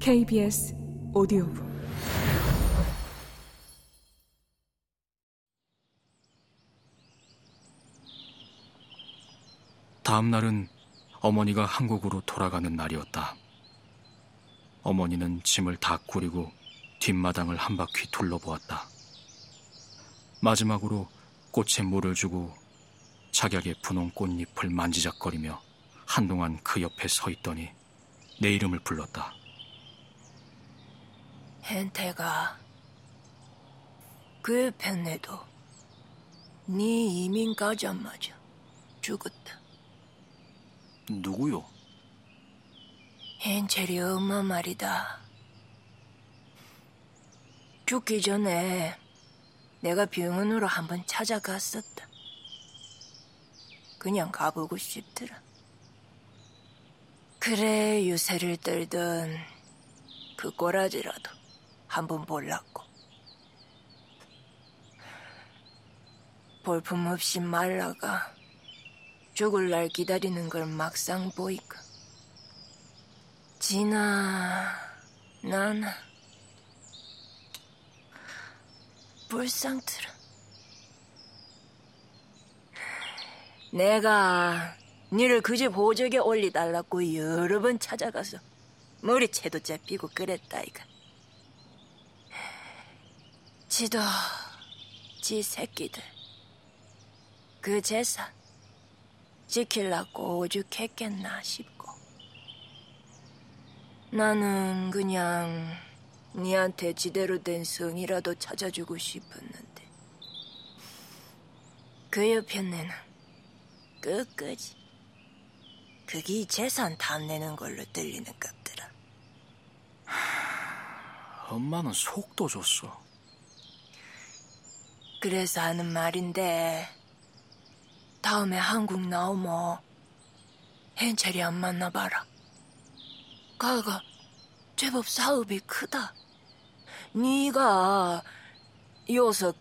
KBS 오디오북 다음 날은 어머니가 한국으로 돌아가는 날이었다. 어머니는 짐을 다 꾸리고 뒷마당을 한 바퀴 둘러보았다. 마지막으로 꽃에 물을 주고 작약의 분홍 꽃잎을 만지작거리며 한동안 그 옆에 서 있더니 내 이름을 불렀다. hen태가 그 편에도 네 이민 가자마자 죽었다. 누구요? 헨첼이 엄마 말이다. 죽기 전에 내가 병원으로 한번 찾아갔었다. 그냥 가보고 싶더라. 그래 유세를 떨던 그 꼬라지라도 한 번 볼라고. 볼품없이 말라가 죽을 날 기다리는 걸 막상 보이까. 지나, 나나, 불쌍들어. 내가 니를 그 집 호적에 올리달라고 여러 번 찾아가서 머리채도 잡히고 그랬다 이가. 지도 지 새끼들. 그 재산 지킬라고 오죽했겠나 싶고. 나는 그냥 니한테 지대로 된 성이라도 찾아주고 싶었는데. 그 옆에는 끝까지 그게 재산 탐내는 걸로 들리는 값더라 엄마는 속도 줬어. 그래서 하는 말인데 다음에 한국 나오면 헨철이 안 만나봐라. 가가 제법 사업이 크다. 네가 요서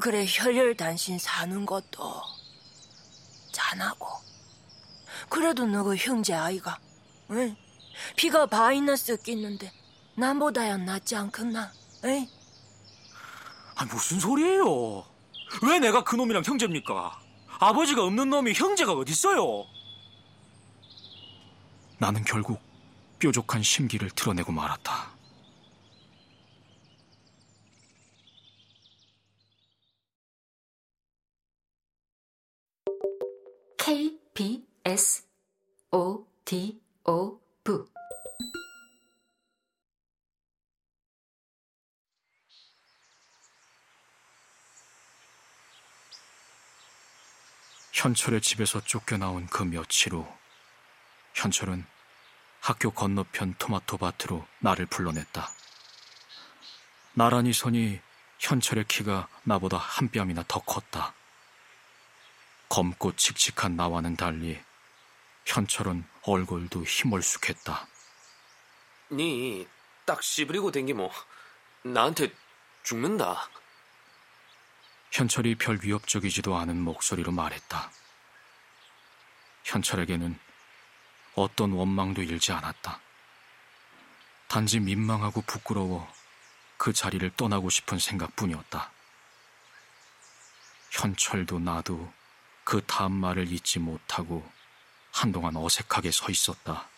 그래 혈혈단신 사는 것도 잔하고 그래도 너가 형제 아이가 응? 피가 바이나 섞이는데 남보다야 낫지 않겠나? 응? 아, 무슨 소리예요? 왜 내가 그 놈이랑 형제입니까? 아버지가 없는 놈이 형제가 어딨어요? 나는 결국 뾰족한 심기를 드러내고 말았다. KBS 오디오북 현철의 집에서 쫓겨나온 그 며칠 후 현철은 학교 건너편 토마토 밭으로 나를 불러냈다. 나란히 서니 현철의 키가 나보다 한 뼘이나 더 컸다. 검고 칙칙한 나와는 달리 현철은 얼굴도 희멀쑥했다. 니 딱 씨부리고 댕기면 나한테 죽는다. 현철이 별 위협적이지도 않은 목소리로 말했다. 현철에게는 어떤 원망도 일지 않았다. 단지 민망하고 부끄러워 그 자리를 떠나고 싶은 생각뿐이었다. 현철도 나도 그 다음 말을 잊지 못하고 한동안 어색하게 서 있었다.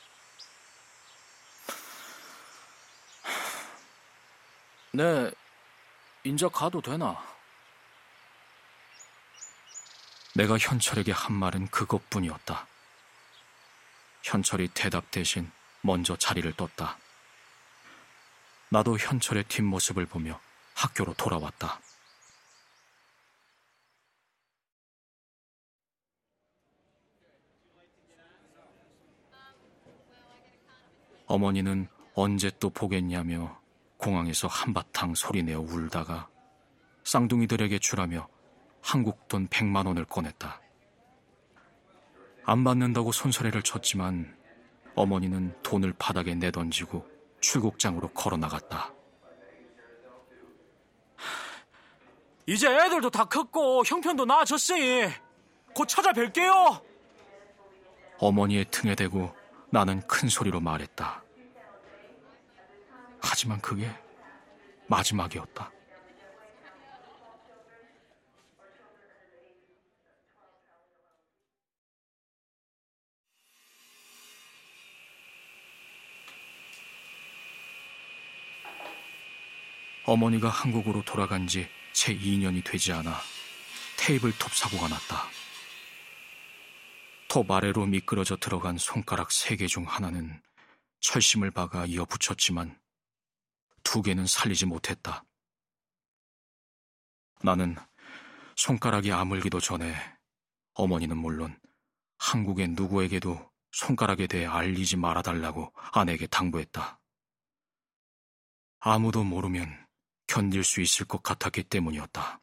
네, 인자 가도 되나? 내가 현철에게 한 말은 그것뿐이었다. 현철이 대답 대신 먼저 자리를 떴다. 나도 현철의 뒷모습을 보며 학교로 돌아왔다. 어머니는 언제 또 보겠냐며 공항에서 한바탕 소리내어 울다가 쌍둥이들에게 주라며 한국 돈 100만 원을 꺼냈다. 안 받는다고 손사래를 쳤지만 어머니는 돈을 바닥에 내던지고 출국장으로 걸어 나갔다. 이제 애들도 다 컸고 형편도 나아졌으니 곧 찾아뵐게요. 어머니의 등에 대고 나는 큰 소리로 말했다. 하지만 그게 마지막이었다. 어머니가 한국으로 돌아간 지 채 2년이 되지 않아 테이블톱 사고가 났다. 톱 아래로 미끄러져 들어간 손가락 세 개 중 하나는 철심을 박아 이어 붙였지만 두 개는 살리지 못했다. 나는 손가락이 아물기도 전에 어머니는 물론 한국의 누구에게도 손가락에 대해 알리지 말아달라고 아내에게 당부했다. 아무도 모르면 견딜 수 있을 것 같았기 때문이었다.